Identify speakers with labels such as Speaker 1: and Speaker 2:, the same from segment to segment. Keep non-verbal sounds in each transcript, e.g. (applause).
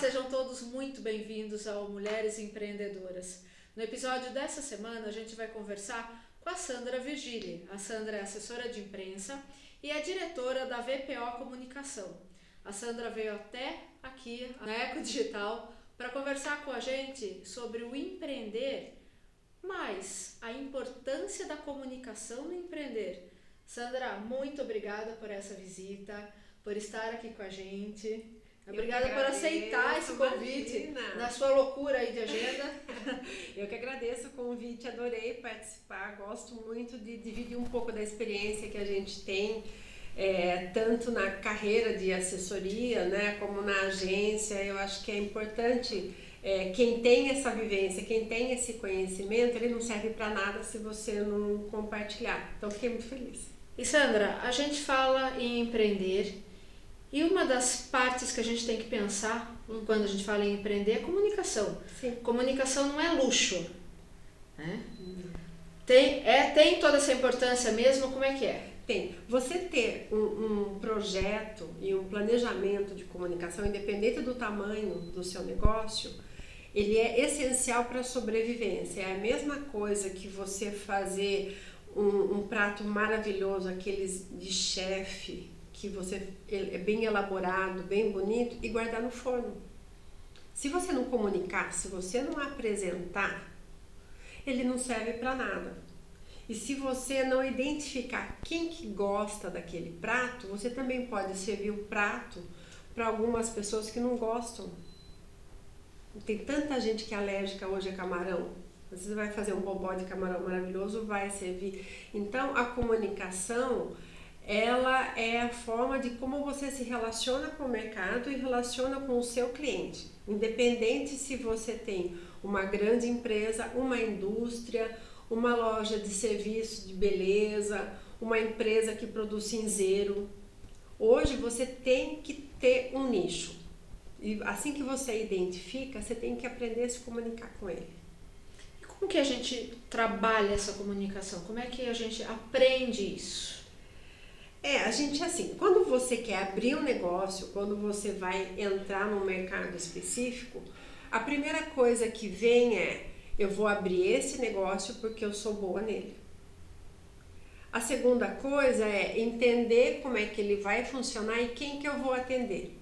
Speaker 1: sejam todos muito bem-vindos ao Mulheres Empreendedoras. No episódio dessa semana, a gente vai conversar com a Sandra Virgili. A Sandra é assessora de imprensa e é diretora da VPO Comunicação. A Sandra veio até aqui na Eco Digital para conversar com a gente sobre o empreender, mas a importância da comunicação no empreender. Sandra, muito obrigada por essa visita, por estar aqui com a gente. Obrigada por aceitar esse convite imagina. na sua loucura aí de agenda. (laughs)
Speaker 2: Eu que agradeço o convite, adorei participar, gosto muito de dividir um pouco da experiência que a gente tem, é, tanto na carreira de assessoria, né, como na agência. Eu acho que é importante é, quem tem essa vivência, quem tem esse conhecimento, ele não serve para nada se você não compartilhar. Então, fiquei muito feliz.
Speaker 1: E Sandra, a gente fala em empreender e uma das partes que a gente tem que pensar quando a gente fala em empreender é comunicação. Sim. Comunicação não é luxo. Né? Tem, é, tem toda essa importância mesmo? Como é que é?
Speaker 2: Tem. Você ter um, um projeto e um planejamento de comunicação, independente do tamanho do seu negócio, ele é essencial para a sobrevivência. É a mesma coisa que você fazer um, um prato maravilhoso, aqueles de chefe, que você é bem elaborado, bem bonito e guardar no forno. Se você não comunicar, se você não apresentar, ele não serve para nada. E se você não identificar quem que gosta daquele prato, você também pode servir o prato para algumas pessoas que não gostam. Tem tanta gente que é alérgica hoje a camarão. Você vai fazer um bobó de camarão maravilhoso, vai servir. Então, a comunicação ela é a forma de como você se relaciona com o mercado e relaciona com o seu cliente. Independente se você tem uma grande empresa, uma indústria, uma loja de serviço de beleza, uma empresa que produz cinzeiro. Hoje você tem que ter um nicho. E assim que você identifica, você tem que aprender a se comunicar com ele.
Speaker 1: E como que a gente trabalha essa comunicação? Como é que a gente aprende isso?
Speaker 2: É, a gente assim, quando você quer abrir um negócio, quando você vai entrar num mercado específico, a primeira coisa que vem é eu vou abrir esse negócio porque eu sou boa nele. A segunda coisa é entender como é que ele vai funcionar e quem que eu vou atender.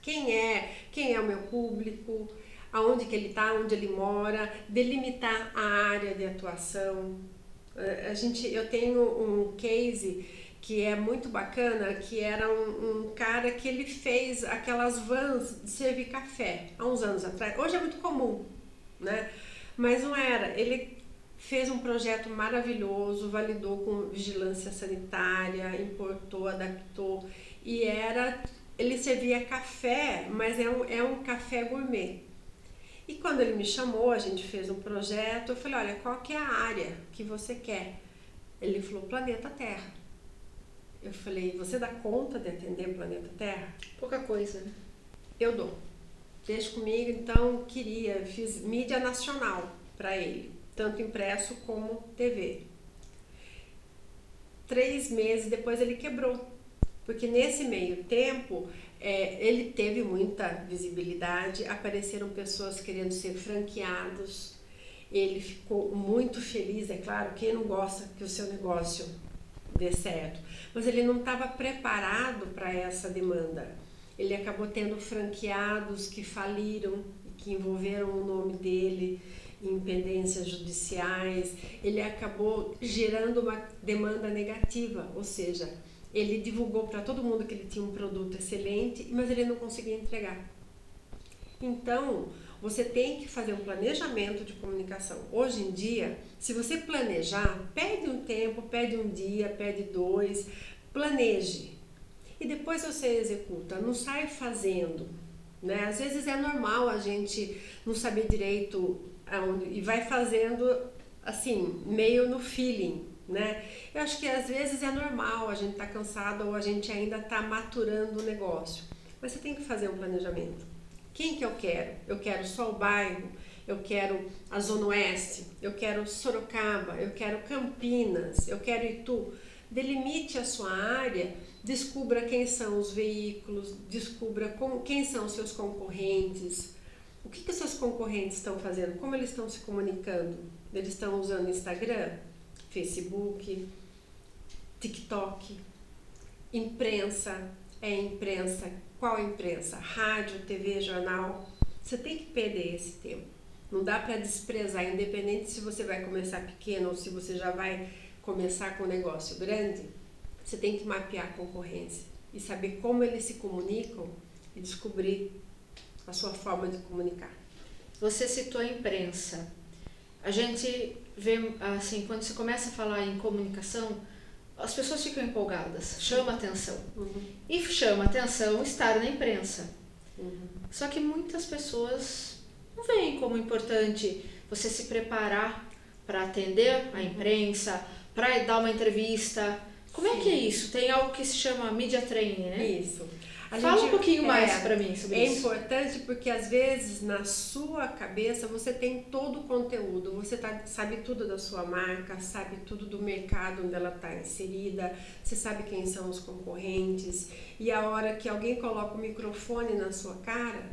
Speaker 2: Quem é, quem é o meu público, aonde que ele está, onde ele mora, delimitar a área de atuação. A gente, eu tenho um case que é muito bacana, que era um, um, cara que ele fez aquelas vans de servir café há uns anos atrás. Hoje é muito comum, né? Mas não era. Ele fez um projeto maravilhoso, validou com vigilância sanitária, importou, adaptou e era ele servia café, mas é um, é um café gourmet. E quando ele me chamou, a gente fez um projeto, eu falei, olha, qual que é a área que você quer? Ele falou, planeta Terra. Eu falei, você dá conta de atender o planeta Terra?
Speaker 1: Pouca coisa?
Speaker 2: Eu dou. Deixa comigo, então queria, fiz mídia nacional para ele, tanto impresso como TV. Três meses depois ele quebrou, porque nesse meio tempo é, ele teve muita visibilidade, apareceram pessoas querendo ser franqueados, ele ficou muito feliz, é claro, quem não gosta que o seu negócio dê certo. Mas ele não estava preparado para essa demanda. Ele acabou tendo franqueados que faliram, que envolveram o nome dele em pendências judiciais. Ele acabou gerando uma demanda negativa, ou seja, ele divulgou para todo mundo que ele tinha um produto excelente, mas ele não conseguia entregar. Então, você tem que fazer um planejamento de comunicação. Hoje em dia, se você planejar, pede um tempo, pede um dia, pede dois, planeje. E depois você executa, não sai fazendo. Né? Às vezes é normal a gente não saber direito aonde, e vai fazendo assim, meio no feeling. Né? Eu acho que às vezes é normal a gente estar tá cansado ou a gente ainda está maturando o negócio. Mas você tem que fazer um planejamento. Quem que eu quero? Eu quero só o bairro, eu quero a Zona Oeste, eu quero Sorocaba, eu quero Campinas, eu quero Itu. delimite a sua área, descubra quem são os veículos, descubra quem são os seus concorrentes, o que, que os seus concorrentes estão fazendo, como eles estão se comunicando. Eles estão usando Instagram, Facebook, TikTok, imprensa, é imprensa, qual imprensa? Rádio, TV, jornal. Você tem que perder esse tempo. Não dá para desprezar, independente se você vai começar pequeno ou se você já vai começar com um negócio grande, você tem que mapear a concorrência e saber como eles se comunicam e descobrir a sua forma de comunicar.
Speaker 1: Você citou a imprensa. A gente vê, assim, quando você começa a falar em comunicação, as pessoas ficam empolgadas, chama atenção. Uhum. E chama atenção estar na imprensa. Uhum. Só que muitas pessoas não veem como importante você se preparar para atender a uhum. imprensa, para dar uma entrevista. Como Sim. é que é isso? Tem algo que se chama media training, né?
Speaker 2: Isso.
Speaker 1: A Fala gente, um pouquinho mais é, para mim sobre
Speaker 2: é
Speaker 1: isso.
Speaker 2: É importante porque às vezes na sua cabeça você tem todo o conteúdo, você tá, sabe tudo da sua marca, sabe tudo do mercado onde ela está inserida, você sabe quem são os concorrentes e a hora que alguém coloca o microfone na sua cara,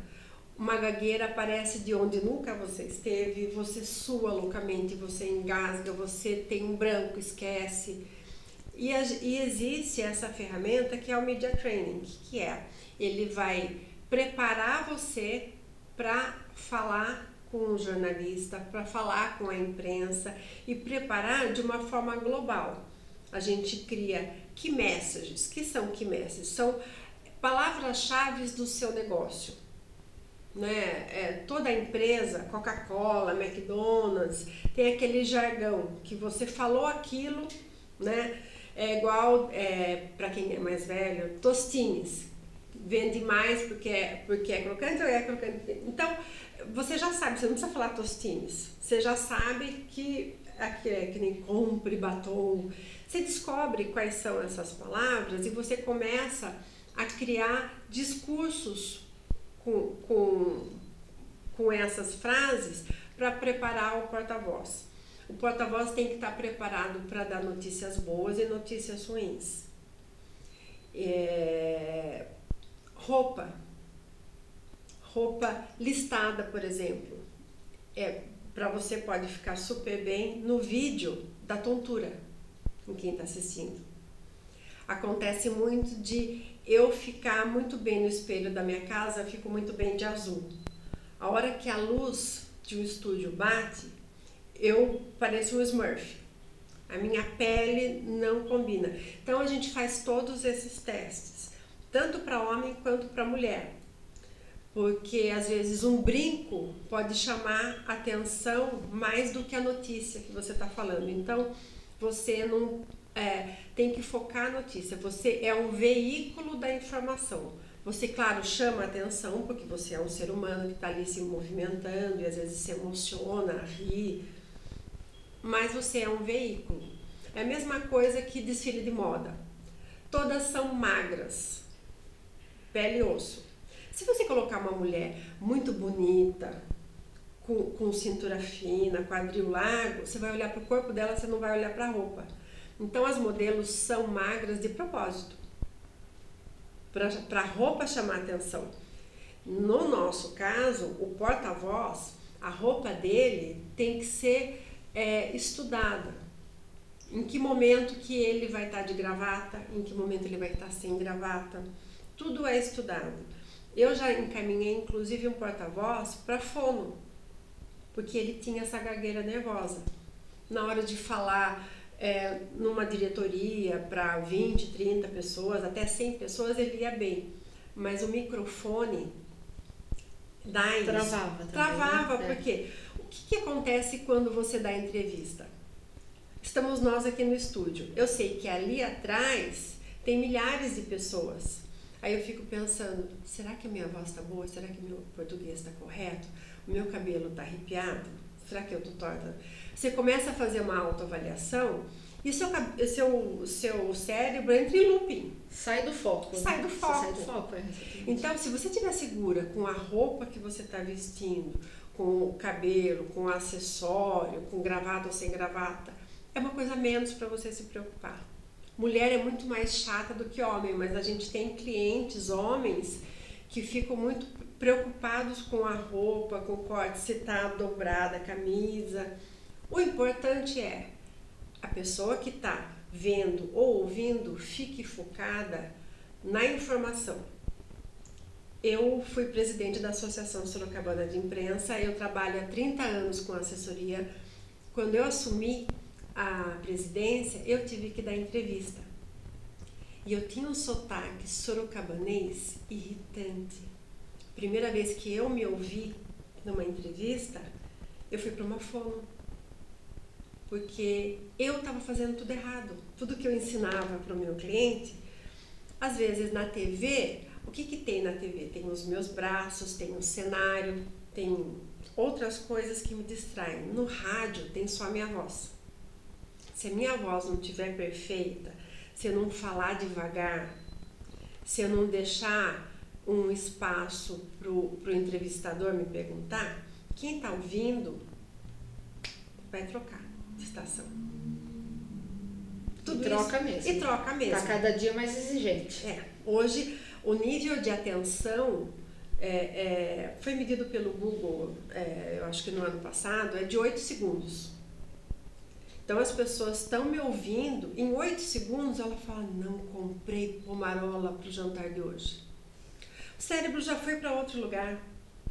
Speaker 2: uma gagueira aparece de onde nunca você esteve, você sua loucamente, você engasga, você tem um branco, esquece. E, e existe essa ferramenta que é o Media Training, que é ele vai preparar você para falar com o jornalista, para falar com a imprensa e preparar de uma forma global. A gente cria key messages. que são key messages? São palavras-chave do seu negócio. Né? É, toda empresa, Coca-Cola, McDonald's, tem aquele jargão que você falou aquilo, né? É igual, é, para quem é mais velho, tostines. Vende mais porque é, porque é crocante ou é crocante? Então, você já sabe, você não precisa falar tostines. Você já sabe que aqui é que nem compre, batom. Você descobre quais são essas palavras e você começa a criar discursos com, com, com essas frases para preparar o porta-voz. O porta-voz tem que estar preparado para dar notícias boas e notícias ruins. É, roupa. Roupa listada, por exemplo. É, para você pode ficar super bem no vídeo da tontura em quem está assistindo. Acontece muito de eu ficar muito bem no espelho da minha casa, fico muito bem de azul. A hora que a luz de um estúdio bate, eu pareço um Smurf. A minha pele não combina. Então a gente faz todos esses testes, tanto para homem quanto para mulher. Porque às vezes um brinco pode chamar atenção mais do que a notícia que você está falando. Então você não é, tem que focar a notícia. Você é um veículo da informação. Você, claro, chama atenção porque você é um ser humano que está ali se movimentando e às vezes se emociona, ri, mas você é um veículo. É a mesma coisa que desfile de moda. Todas são magras, pele e osso. Se você colocar uma mulher muito bonita, com, com cintura fina, quadril largo, você vai olhar para o corpo dela, você não vai olhar para a roupa. Então as modelos são magras de propósito, para a roupa chamar atenção. No nosso caso, o porta-voz, a roupa dele tem que ser é, estudada. Em que momento que ele vai estar de gravata, em que momento ele vai estar sem gravata. Tudo é estudado. Eu já encaminhei inclusive um porta-voz para fono, porque ele tinha essa gagueira nervosa. Na hora de falar é, numa diretoria para 20, 30 pessoas, até 100 pessoas, ele ia bem. Mas o microfone dá isso.
Speaker 1: Travava. Também,
Speaker 2: Travava, né? porque que, que acontece quando você dá entrevista? Estamos nós aqui no estúdio. Eu sei que ali atrás tem milhares de pessoas. Aí eu fico pensando, será que a minha voz está boa? Será que meu português está correto? O meu cabelo está arrepiado? Será que eu estou torta? Você começa a fazer uma autoavaliação e seu, seu, seu cérebro entra em looping.
Speaker 1: Sai do foco.
Speaker 2: Sai né? do foco.
Speaker 1: Sai do foco é.
Speaker 2: Então, se você estiver segura com a roupa que você está vestindo, com o cabelo, com acessório, com gravata ou sem gravata, é uma coisa menos para você se preocupar. mulher é muito mais chata do que homem, mas a gente tem clientes homens que ficam muito preocupados com a roupa, com o corte, se está dobrada a camisa. O importante é a pessoa que está vendo ou ouvindo fique focada na informação. Eu fui presidente da Associação Sorocabana de Imprensa, eu trabalho há 30 anos com assessoria. Quando eu assumi a presidência, eu tive que dar entrevista. E eu tinha um sotaque sorocabanês irritante. Primeira vez que eu me ouvi numa entrevista, eu fui para uma fono. Porque eu estava fazendo tudo errado. Tudo que eu ensinava para o meu cliente, às vezes na TV, o que, que tem na TV? Tem os meus braços, tem o cenário, tem outras coisas que me distraem. No rádio tem só a minha voz. Se a minha voz não estiver perfeita, se eu não falar devagar, se eu não deixar um espaço para o entrevistador me perguntar, quem está ouvindo vai trocar de estação.
Speaker 1: Tudo e troca isso, mesmo.
Speaker 2: E troca mesmo.
Speaker 1: Está cada dia mais exigente.
Speaker 2: É. Hoje, o nível de atenção é, é, foi medido pelo Google, é, eu acho que no ano passado, é de 8 segundos. Então as pessoas estão me ouvindo, em oito segundos ela fala: Não comprei pomarola para o jantar de hoje. O cérebro já foi para outro lugar.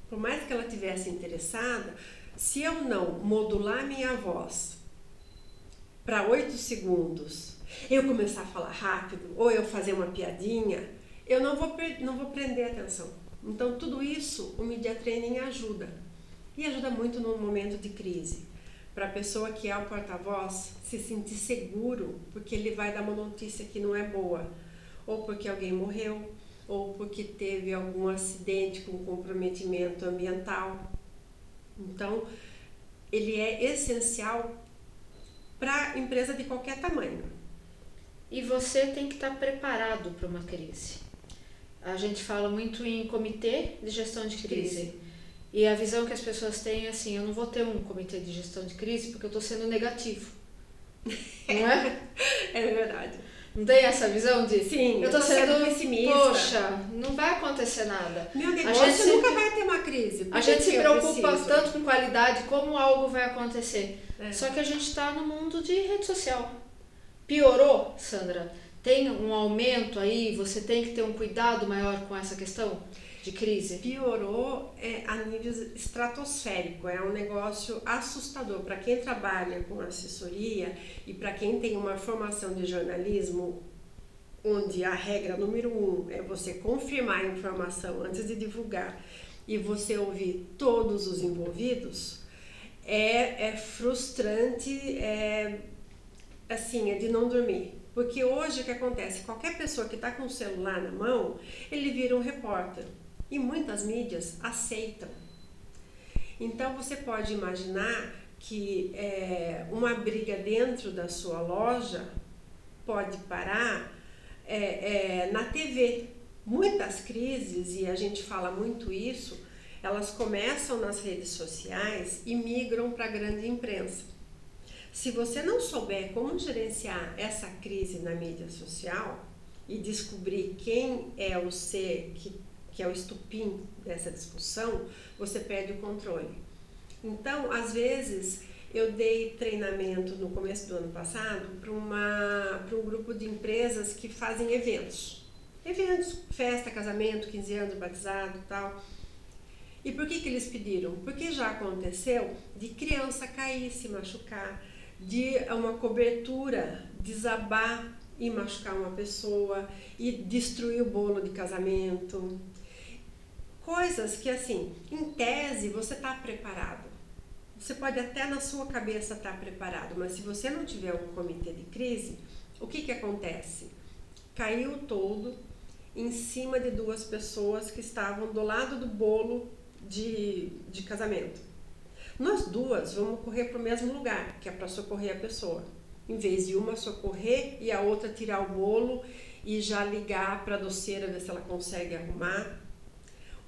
Speaker 2: Por mais que ela tivesse interessada, se eu não modular minha voz para oito segundos, eu começar a falar rápido ou eu fazer uma piadinha, eu não vou, não vou prender a atenção. Então, tudo isso o Media Training ajuda. E ajuda muito no momento de crise para a pessoa que é o porta-voz se sentir seguro, porque ele vai dar uma notícia que não é boa, ou porque alguém morreu, ou porque teve algum acidente com comprometimento ambiental. Então, ele é essencial para empresa de qualquer tamanho.
Speaker 1: E você tem que estar preparado para uma crise. A gente fala muito em comitê de gestão de crise. crise. E a visão que as pessoas têm é assim, eu não vou ter um comitê de gestão de crise porque eu estou sendo negativo. Não é? (laughs)
Speaker 2: é verdade.
Speaker 1: Não tem essa visão de
Speaker 2: sim,
Speaker 1: eu estou sendo pessimista. Poxa, não vai acontecer nada.
Speaker 2: Meu negócio a gente nunca vai ter uma crise.
Speaker 1: A gente se preocupa tanto com qualidade como algo vai acontecer. É. Só que a gente está no mundo de rede social. Piorou, Sandra? Tem um aumento aí? Você tem que ter um cuidado maior com essa questão? de crise?
Speaker 2: Piorou é, a nível estratosférico, é um negócio assustador. Para quem trabalha com assessoria e para quem tem uma formação de jornalismo, onde a regra número um é você confirmar a informação antes de divulgar e você ouvir todos os envolvidos, é, é frustrante, é assim, é de não dormir. Porque hoje o que acontece? Qualquer pessoa que está com o celular na mão, ele vira um repórter. E muitas mídias aceitam. Então você pode imaginar que é, uma briga dentro da sua loja pode parar é, é, na TV. Muitas crises, e a gente fala muito isso, elas começam nas redes sociais e migram para a grande imprensa. Se você não souber como gerenciar essa crise na mídia social e descobrir quem é o ser que que é o estupim dessa discussão, você perde o controle. Então, às vezes, eu dei treinamento no começo do ano passado para um grupo de empresas que fazem eventos. Eventos, festa, casamento, 15 anos, batizado tal. E por que, que eles pediram? Porque já aconteceu de criança cair, se machucar, de uma cobertura desabar e machucar uma pessoa e destruir o bolo de casamento coisas que, assim, em tese você está preparado. Você pode até na sua cabeça estar tá preparado, mas se você não tiver um comitê de crise, o que, que acontece? Caiu todo em cima de duas pessoas que estavam do lado do bolo de, de casamento. Nós duas vamos correr para o mesmo lugar, que é para socorrer a pessoa. Em vez de uma socorrer e a outra tirar o bolo e já ligar para a doceira ver se ela consegue arrumar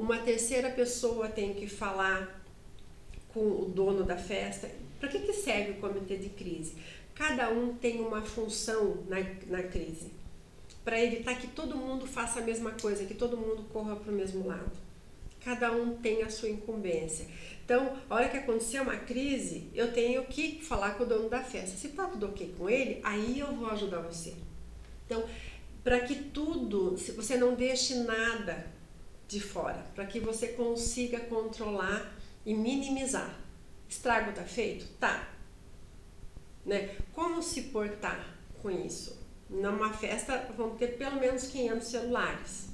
Speaker 2: uma terceira pessoa tem que falar com o dono da festa. Para que, que serve o comitê de crise? Cada um tem uma função na, na crise para evitar que todo mundo faça a mesma coisa, que todo mundo corra para o mesmo lado. Cada um tem a sua incumbência. Então, a hora que acontecer uma crise, eu tenho que falar com o dono da festa. Se tá tudo ok com ele, aí eu vou ajudar você. Então, para que tudo, se você não deixe nada de fora, para que você consiga controlar e minimizar. Estrago tá feito? Tá. Né? Como se portar com isso? Numa festa vão ter pelo menos 500 celulares.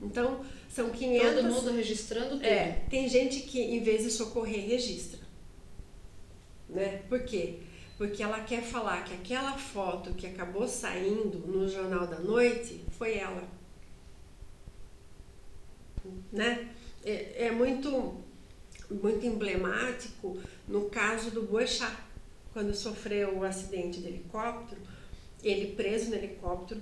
Speaker 2: Então, são 500...
Speaker 1: Todo mundo registrando tudo.
Speaker 2: É, tem gente que em vez de socorrer, registra. Né? Por quê? Porque ela quer falar que aquela foto que acabou saindo no Jornal da Noite foi ela. Né? É, é muito, muito emblemático no caso do Boechat, quando sofreu o acidente de helicóptero, ele preso no helicóptero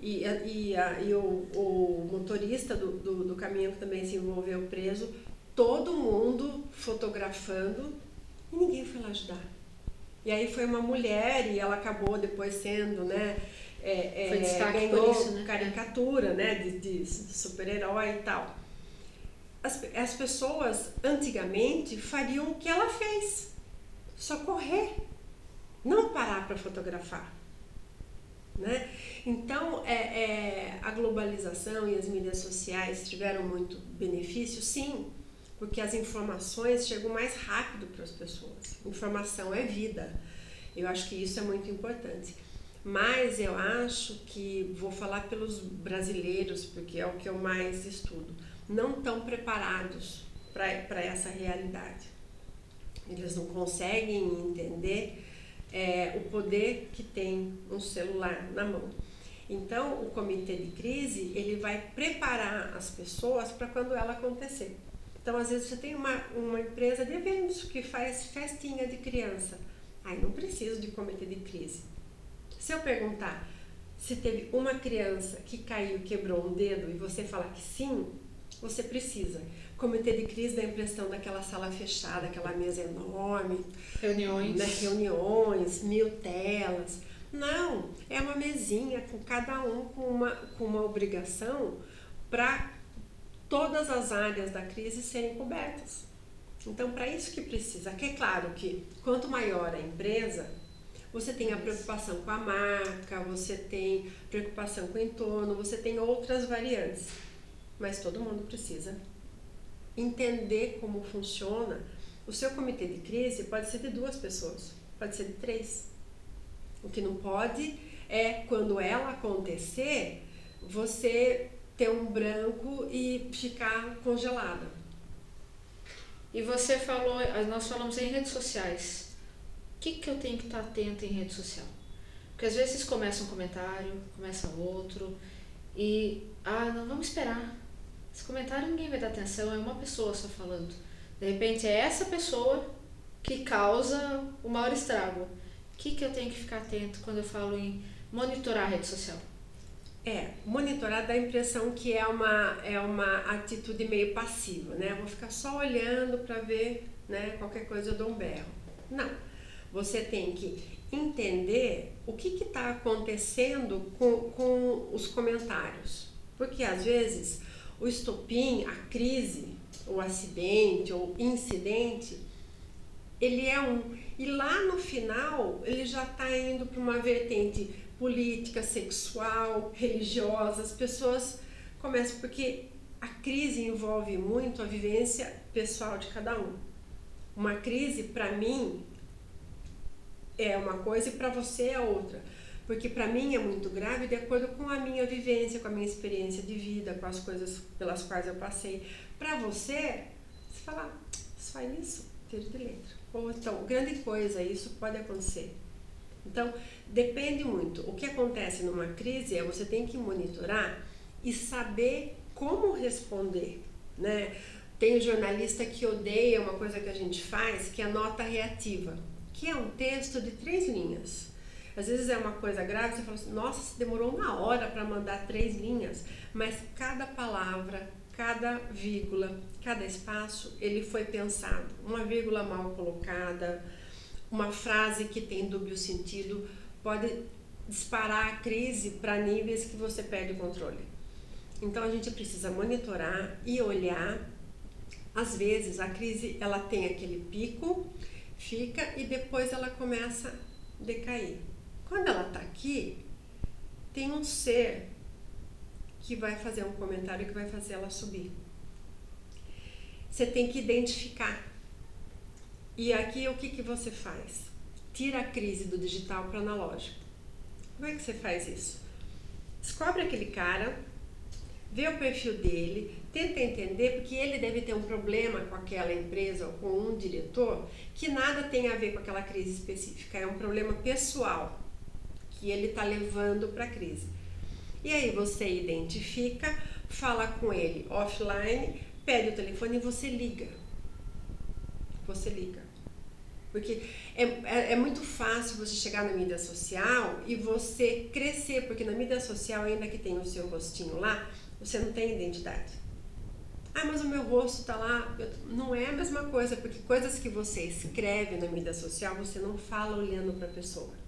Speaker 2: e, e, e o, o, motorista do, do, do caminhão que também se envolveu preso, todo mundo fotografando e ninguém foi lá ajudar. E aí foi uma mulher e ela acabou depois sendo, né? É,
Speaker 1: foi
Speaker 2: destaque
Speaker 1: ganhou por isso, né?
Speaker 2: caricatura, né? De, de super-herói e tal. As, as pessoas antigamente fariam o que ela fez, socorrer, não parar para fotografar. Né? Então, é, é, a globalização e as mídias sociais tiveram muito benefício, sim, porque as informações chegam mais rápido para as pessoas. Informação é vida. Eu acho que isso é muito importante. Mas eu acho que, vou falar pelos brasileiros, porque é o que eu mais estudo, não estão preparados para essa realidade. Eles não conseguem entender é, o poder que tem um celular na mão. Então, o comitê de crise ele vai preparar as pessoas para quando ela acontecer. Então, às vezes você tem uma, uma empresa de eventos que faz festinha de criança. Aí não preciso de comitê de crise. Se eu perguntar se teve uma criança que caiu, quebrou um dedo e você falar que sim, você precisa. Comitê de crise dá a impressão daquela sala fechada, aquela mesa enorme.
Speaker 1: Reuniões.
Speaker 2: Né? Reuniões, mil telas. Não, é uma mesinha com cada um com uma, com uma obrigação para todas as áreas da crise serem cobertas. Então, para isso que precisa. Que é claro que quanto maior a empresa, você tem a preocupação com a marca, você tem preocupação com o entorno, você tem outras variantes. Mas todo mundo precisa entender como funciona. O seu comitê de crise pode ser de duas pessoas, pode ser de três. O que não pode é quando ela acontecer, você ter um branco e ficar congelada.
Speaker 1: E você falou, nós falamos em redes sociais. O que, que eu tenho que estar atento em rede social? Porque às vezes começa um comentário, começa outro, e ah, não, vamos esperar. Esse comentário ninguém vai dar atenção, é uma pessoa só falando. De repente é essa pessoa que causa o maior estrago. O que, que eu tenho que ficar atento quando eu falo em monitorar a rede social?
Speaker 2: É, monitorar dá a impressão que é uma, é uma atitude meio passiva, né? Eu vou ficar só olhando para ver, né? Qualquer coisa eu dou um berro. Não. Você tem que entender o que está acontecendo com, com os comentários. Porque às vezes o estopim, a crise, o acidente ou incidente, ele é um. E lá no final, ele já está indo para uma vertente política, sexual, religiosa. As pessoas começam, porque a crise envolve muito a vivência pessoal de cada um. Uma crise, para mim, é uma coisa e para você é outra porque para mim é muito grave de acordo com a minha vivência, com a minha experiência de vida, com as coisas pelas quais eu passei. Para você, você fala, só isso, tiro de letra. Ou então, grande coisa, isso pode acontecer. Então, depende muito. O que acontece numa crise é você tem que monitorar e saber como responder, né? Tem jornalista que odeia uma coisa que a gente faz, que é a nota reativa, que é um texto de três linhas. Às vezes é uma coisa grave, você fala assim, nossa, demorou uma hora para mandar três linhas, mas cada palavra, cada vírgula, cada espaço, ele foi pensado. Uma vírgula mal colocada, uma frase que tem dúbio sentido pode disparar a crise para níveis que você perde o controle. Então a gente precisa monitorar e olhar. Às vezes a crise ela tem aquele pico, fica e depois ela começa a decair. Quando ela está aqui, tem um ser que vai fazer um comentário que vai fazer ela subir. Você tem que identificar. E aqui o que, que você faz? Tira a crise do digital para o analógico. Como é que você faz isso? Descobre aquele cara, vê o perfil dele, tenta entender, porque ele deve ter um problema com aquela empresa ou com um diretor que nada tem a ver com aquela crise específica, é um problema pessoal que ele está levando para a crise. E aí você identifica, fala com ele offline, pede o telefone e você liga. Você liga. Porque é, é, é, muito fácil você chegar na mídia social e você crescer, porque na mídia social, ainda que tenha o seu rostinho lá, você não tem identidade. Ah, mas o meu rosto está lá. Não é a mesma coisa, porque coisas que você escreve na mídia social, você não fala olhando para a pessoa.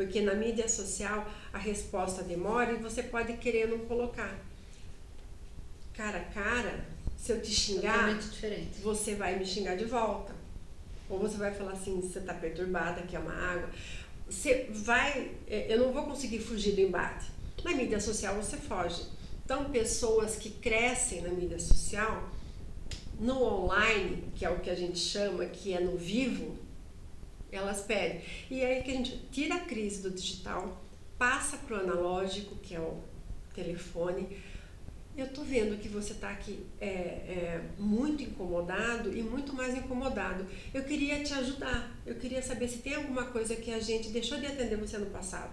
Speaker 2: Porque na mídia social a resposta demora e você pode querer não colocar. Cara a cara, se eu te xingar, você vai me xingar de volta. Ou você vai falar assim, você está perturbada, quer uma água. Você vai, é, eu não vou conseguir fugir do embate. Na mídia social você foge. Então, pessoas que crescem na mídia social, no online, que é o que a gente chama, que é no vivo, elas pedem. E aí que a gente tira a crise do digital, passa para o analógico, que é o telefone, eu tô vendo que você está aqui é, é, muito incomodado e muito mais incomodado. Eu queria te ajudar. Eu queria saber se tem alguma coisa que a gente deixou de atender você no passado.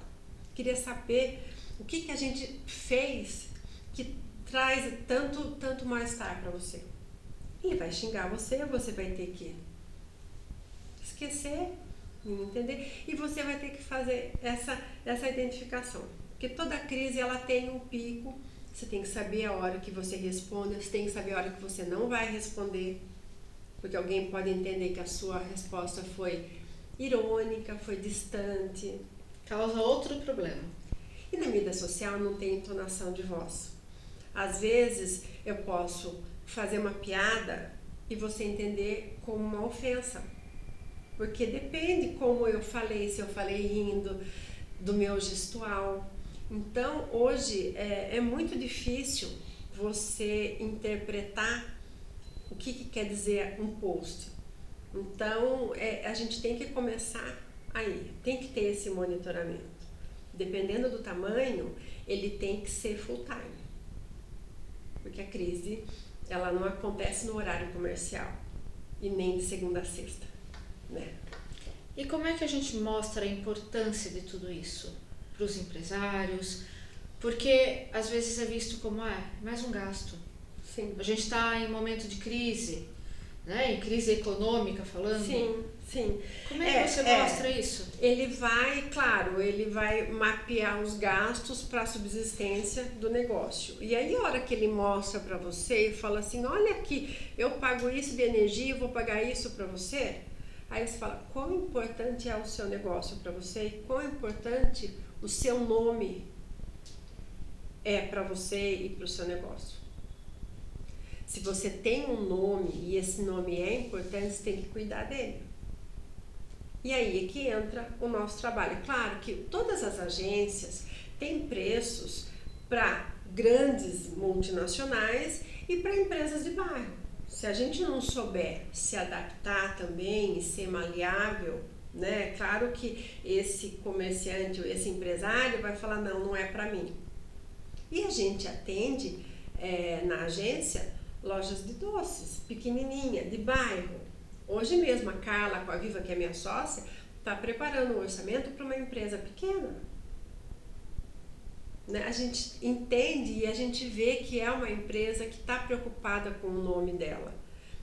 Speaker 2: Queria saber o que, que a gente fez que traz tanto, tanto mal-estar para você. Ele vai xingar você, você vai ter que esquecer, entender, e você vai ter que fazer essa, essa identificação. Porque toda crise ela tem um pico você tem que saber a hora que você responde, você tem que saber a hora que você não vai responder, porque alguém pode entender que a sua resposta foi irônica, foi distante.
Speaker 1: Causa outro problema.
Speaker 2: E na mídia social não tem entonação de voz. Às vezes eu posso fazer uma piada e você entender como uma ofensa. Porque depende como eu falei, se eu falei rindo, do meu gestual, então, hoje é, é muito difícil você interpretar o que, que quer dizer um post. Então, é, a gente tem que começar aí, tem que ter esse monitoramento. Dependendo do tamanho, ele tem que ser full time. Porque a crise, ela não acontece no horário comercial e nem de segunda a sexta, né?
Speaker 1: E como é que a gente mostra a importância de tudo isso? para os empresários, porque às vezes é visto como ah, mais um gasto.
Speaker 2: Sim.
Speaker 1: A gente está em momento de crise, né? em crise econômica falando.
Speaker 2: Sim, sim.
Speaker 1: Como é que é, você é, mostra isso?
Speaker 2: Ele vai, claro, ele vai mapear os gastos para a subsistência do negócio. E aí a hora que ele mostra para você e fala assim, olha aqui, eu pago isso de energia, vou pagar isso para você. Aí você fala, quão importante é o seu negócio para você e quão importante o seu nome é para você e para o seu negócio. Se você tem um nome e esse nome é importante, você tem que cuidar dele. E aí é que entra o nosso trabalho. Claro que todas as agências têm preços para grandes multinacionais e para empresas de bairro. Se a gente não souber se adaptar também e ser maleável né? Claro que esse comerciante, esse empresário vai falar não, não é para mim. E a gente atende é, na agência lojas de doces, pequenininha, de bairro. Hoje mesmo a Carla com a Viva, que é minha sócia, está preparando um orçamento para uma empresa pequena. Né? A gente entende e a gente vê que é uma empresa que está preocupada com o nome dela.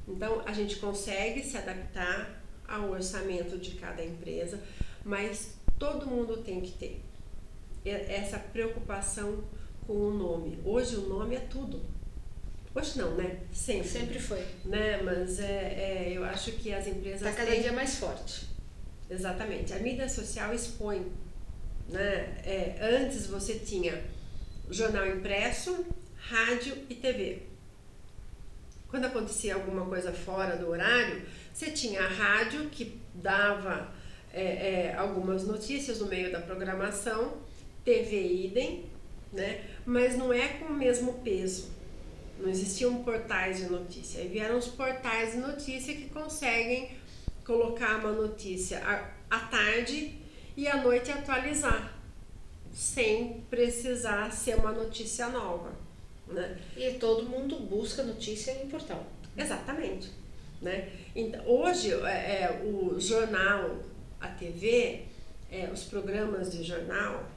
Speaker 2: Então a gente consegue se adaptar ao orçamento de cada empresa, mas todo mundo tem que ter essa preocupação com o nome. Hoje o nome é tudo. Hoje não, né? Sempre.
Speaker 1: Sempre foi.
Speaker 2: Né? Mas é, é eu acho que as empresas.
Speaker 1: Está cada
Speaker 2: têm...
Speaker 1: dia mais forte.
Speaker 2: Exatamente. A mídia social expõe. Né? É, antes você tinha jornal impresso, rádio e TV. Quando acontecia alguma coisa fora do horário, você tinha a rádio que dava é, é, algumas notícias no meio da programação, TV idem, né? mas não é com o mesmo peso. Não existiam portais de notícia. Aí vieram os portais de notícia que conseguem colocar uma notícia à tarde e à noite atualizar, sem precisar ser uma notícia nova. Né?
Speaker 1: E todo mundo busca notícia em portal.
Speaker 2: Exatamente. Né? Então, hoje, é, é, o jornal, a TV, é, os programas de jornal,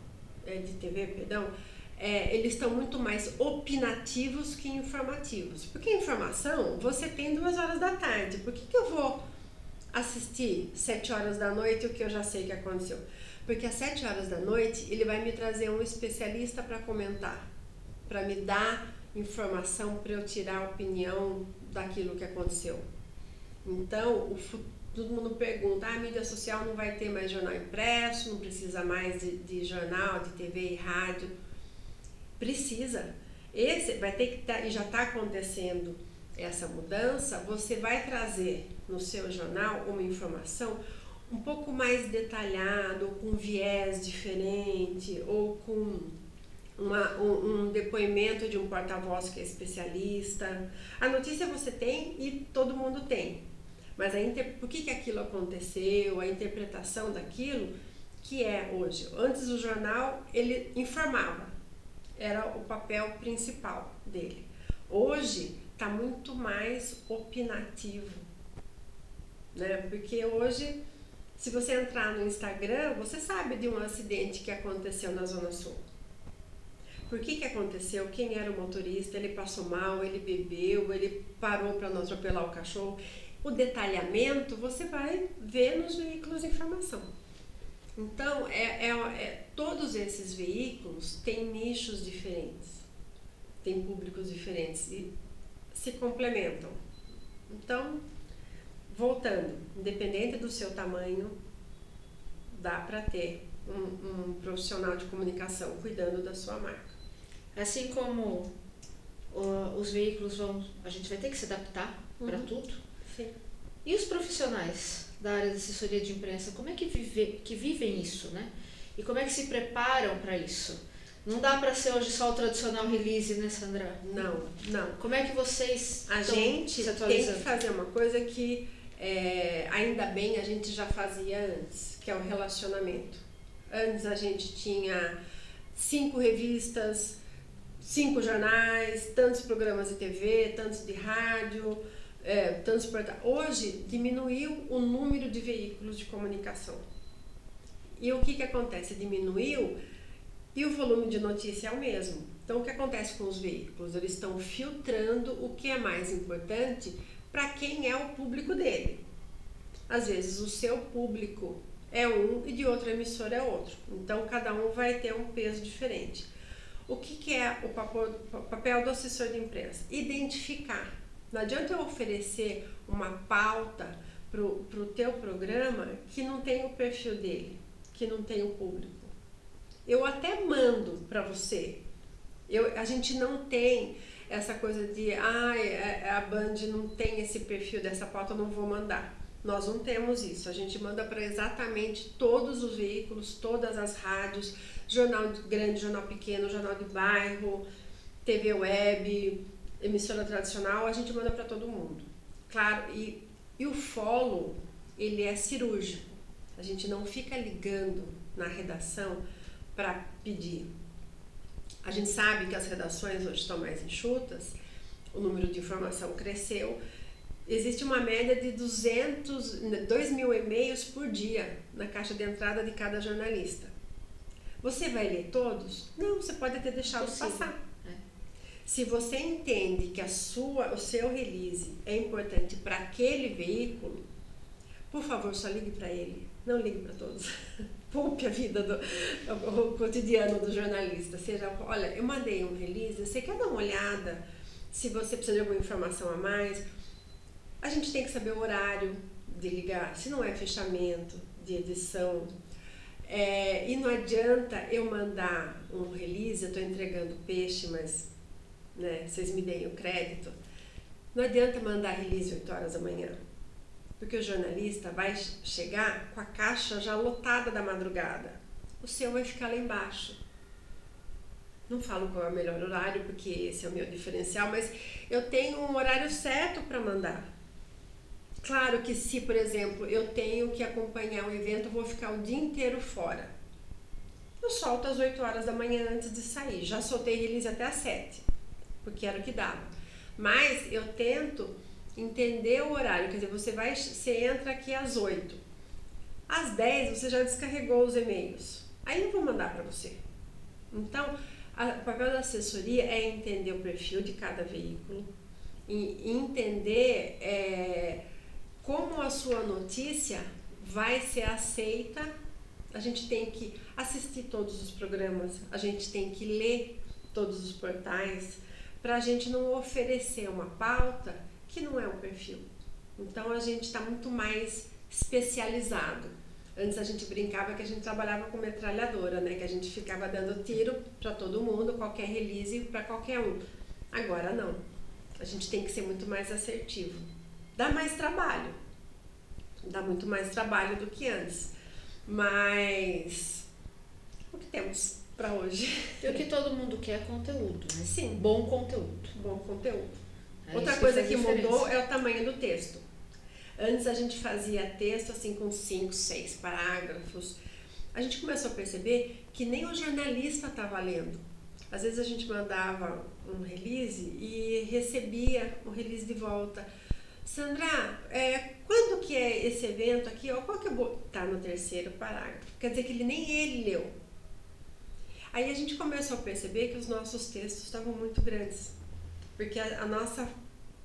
Speaker 2: é, de TV, perdão, é, eles estão muito mais opinativos que informativos. Porque informação você tem duas horas da tarde. Por que, que eu vou assistir sete horas da noite o que eu já sei que aconteceu? Porque às sete horas da noite ele vai me trazer um especialista para comentar, para me dar informação, para eu tirar a opinião daquilo que aconteceu. Então, todo mundo pergunta, ah, a mídia social não vai ter mais jornal impresso, não precisa mais de, de jornal, de TV e rádio Precisa. Esse vai ter que tá, e já está acontecendo essa mudança. Você vai trazer no seu jornal uma informação um pouco mais detalhada, com viés diferente, ou com uma, um, um, depoimento de um porta-voz que é especialista. A notícia você tem e todo mundo tem. Mas a inter... por que, que aquilo aconteceu, a interpretação daquilo, que é hoje. Antes o jornal ele informava, era o papel principal dele. Hoje está muito mais opinativo, né? Porque hoje, se você entrar no Instagram, você sabe de um acidente que aconteceu na Zona Sul. Por que, que aconteceu? Quem era o motorista? Ele passou mal? Ele bebeu? Ele parou para não atropelar o cachorro? O detalhamento você vai ver nos veículos de informação. Então, é, é, é, todos esses veículos têm nichos diferentes, têm públicos diferentes e se complementam. Então, voltando, independente do seu tamanho, dá para ter um, um, profissional de comunicação cuidando da sua marca.
Speaker 1: Assim como uh, os veículos vão, a gente vai ter que se adaptar uhum. para tudo.
Speaker 2: Sim.
Speaker 1: E os profissionais? da área de assessoria de imprensa, como é que, vive, que vivem isso, né? E como é que se preparam para isso? Não dá para ser hoje só o tradicional release, né, Sandra?
Speaker 2: Não, não.
Speaker 1: Como é que vocês
Speaker 2: A gente tem que fazer uma coisa que é, ainda bem a gente já fazia antes, que é o relacionamento. Antes a gente tinha cinco revistas, cinco jornais, tantos programas de TV, tantos de rádio, é, transportar. Hoje diminuiu o número de veículos de comunicação. E o que, que acontece? Diminuiu e o volume de notícia é o mesmo. Então, o que acontece com os veículos? Eles estão filtrando o que é mais importante para quem é o público dele. Às vezes, o seu público é um e de outra emissora é outro. Então, cada um vai ter um peso diferente. O que, que é o papel do assessor de imprensa? Identificar não adianta eu oferecer uma pauta para o teu programa que não tem o perfil dele, que não tem o público. Eu até mando para você. Eu, a gente não tem essa coisa de ah, a Band não tem esse perfil dessa pauta, eu não vou mandar. Nós não temos isso. A gente manda para exatamente todos os veículos, todas as rádios, jornal grande, jornal pequeno, jornal de bairro, TV web, emissora tradicional, a gente manda para todo mundo. Claro, e, e o follow, ele é cirúrgico. A gente não fica ligando na redação para pedir. A gente sabe que as redações hoje estão mais enxutas, o número de informação cresceu. Existe uma média de 200, 2 mil e-mails por dia na caixa de entrada de cada jornalista. Você vai ler todos? Não, você pode deixado Possível. passar. Se você entende que a sua, o seu release é importante para aquele veículo, por favor, só ligue para ele. Não ligue para todos. (laughs) Poupe a vida do o, cotidiano do jornalista. Seja, olha, eu mandei um release, você quer dar uma olhada Se você precisa de alguma informação a mais, a gente tem que saber o horário de ligar, se não é fechamento, de edição. É, e não adianta eu mandar um release, eu estou entregando peixe, mas né, vocês me deem o crédito. Não adianta mandar release 8 horas da manhã, porque o jornalista vai chegar com a caixa já lotada da madrugada. O seu vai ficar lá embaixo. Não falo qual é o melhor horário, porque esse é o meu diferencial, mas eu tenho um horário certo para mandar. Claro que se, por exemplo, eu tenho que acompanhar um evento, vou ficar o dia inteiro fora. Eu solto às 8 horas da manhã antes de sair. Já soltei release até às 7, porque era o que dava. Mas eu tento entender o horário, quer dizer, você vai, você entra aqui às 8. Às 10 você já descarregou os e-mails. Aí eu vou mandar para você. Então, a, o papel da assessoria é entender o perfil de cada veículo e entender é, como a sua notícia vai ser aceita, a gente tem que assistir todos os programas, a gente tem que ler todos os portais, para a gente não oferecer uma pauta que não é um perfil. Então a gente está muito mais especializado. Antes a gente brincava que a gente trabalhava com metralhadora, né? Que a gente ficava dando tiro para todo mundo, qualquer release para qualquer um. Agora não. A gente tem que ser muito mais assertivo dá mais trabalho. Dá muito mais trabalho do que antes. Mas o que temos para hoje?
Speaker 1: E o que todo mundo quer é conteúdo, né?
Speaker 2: Sim.
Speaker 1: Bom conteúdo.
Speaker 2: Bom conteúdo.
Speaker 1: É
Speaker 2: Outra coisa que, mudou é o tamanho do texto. Antes a gente fazia texto assim com cinco, seis parágrafos. A gente começou a perceber que nem o jornalista estava lendo. Às vezes a gente mandava um release e recebia o release de volta Sandra, é, quando que é esse evento aqui? Ó, qual que eu vou... Tá no terceiro parágrafo. Quer dizer que ele nem ele leu. Aí a gente começou a perceber que os nossos textos estavam muito grandes. Porque a, a nossa,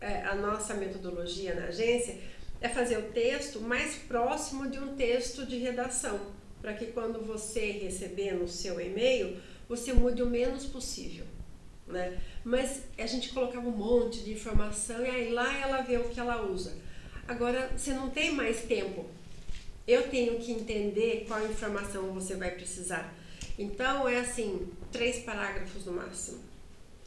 Speaker 2: é, a nossa metodologia na agência é fazer o texto mais próximo de um texto de redação. Para que quando você receber no seu e-mail, você mude o menos possível né? Mas a gente colocava um monte de informação e aí lá ela vê o que ela usa. Agora você não tem mais tempo. Eu tenho que entender qual informação você vai precisar. Então é assim, três parágrafos no máximo.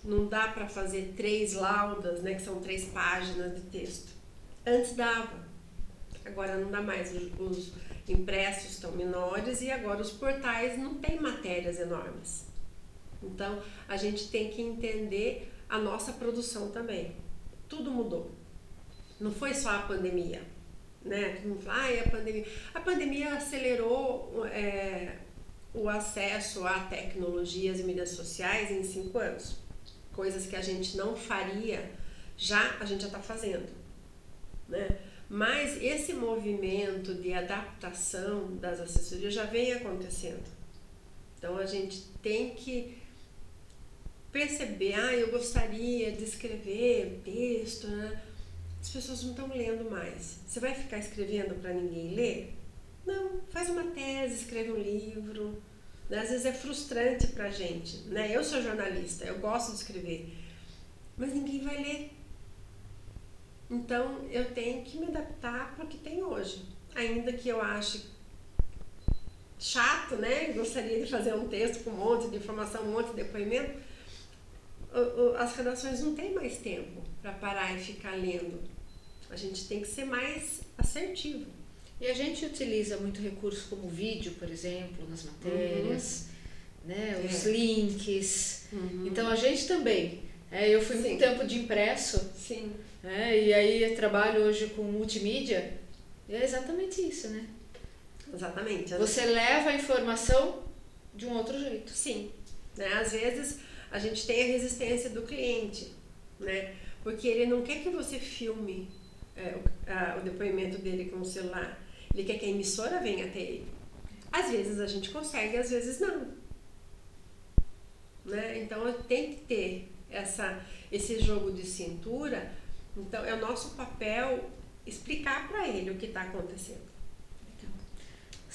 Speaker 2: Não dá para fazer três laudas, né, que são três páginas de texto. Antes dava. Agora não dá mais. Os impressos estão menores e agora os portais não têm matérias enormes. Então, a gente tem que entender a nossa produção também. Tudo mudou. Não foi só a pandemia, né? Todo fala, ah, a pandemia. A pandemia acelerou é, o acesso a tecnologias e mídias sociais em cinco anos. Coisas que a gente não faria, já a gente já está fazendo, né? Mas esse movimento de adaptação das assessorias já vem acontecendo. Então a gente tem que perceber, ah, eu gostaria de escrever texto, né? As pessoas não estão lendo mais. Você vai ficar escrevendo para ninguém ler? Não, faz uma tese, escreve um livro. Né? Às vezes é frustrante para a gente. Né? Eu sou jornalista, eu gosto de escrever, mas ninguém vai ler. Então eu tenho que me adaptar para o que tem hoje. Ainda que eu ache chato, né? Gostaria de fazer um texto com um monte de informação, um monte de depoimento as redações não têm mais tempo para parar e ficar lendo. A gente tem que ser mais assertivo.
Speaker 1: E a gente utiliza muito recurso como vídeo, por exemplo, nas matérias, uhum. né? os é. links. Uhum. Então a gente também. É, eu fui Sim. muito tempo de impresso.
Speaker 2: Sim.
Speaker 1: É, e aí eu trabalho hoje com multimídia. E é exatamente isso, né?
Speaker 2: Exatamente.
Speaker 1: Você leva a informação de um outro jeito.
Speaker 2: Sim. Né? Às vezes a gente tem a resistência do cliente, né? Porque ele não quer que você filme é, o, a, o depoimento dele com o celular. Ele quer que a emissora venha até ele. Às vezes a gente consegue, às vezes não. Né? Então tem que ter essa, esse jogo de cintura. Então é o nosso papel explicar para ele o que está acontecendo.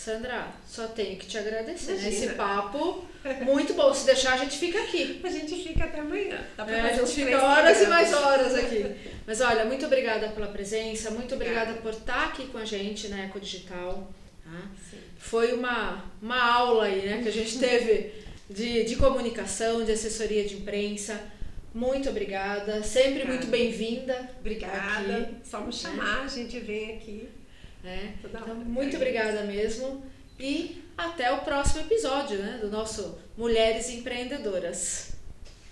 Speaker 1: Sandra, só tenho que te agradecer. Né?
Speaker 2: Imagina.
Speaker 1: Esse papo muito bom. Se deixar, a gente fica aqui.
Speaker 2: A gente fica até amanhã. Dá pra
Speaker 1: É, a gente fica horas e mais horas aqui. Mas olha, muito obrigada pela presença, muito obrigada por estar aqui com a gente na Eco Digital. tá? Foi uma, uma aula aí, né, que a gente teve de, de comunicação, de assessoria de imprensa. Muito obrigada, sempre muito
Speaker 2: Obrigada.
Speaker 1: bem-vinda.
Speaker 2: Obrigada.
Speaker 1: Aqui.
Speaker 2: Só me chamar, a gente vem aqui.
Speaker 1: Né? Então,
Speaker 2: hora.
Speaker 1: muito obrigada mesmo. E até o próximo episódio né, do nosso Mulheres Empreendedoras.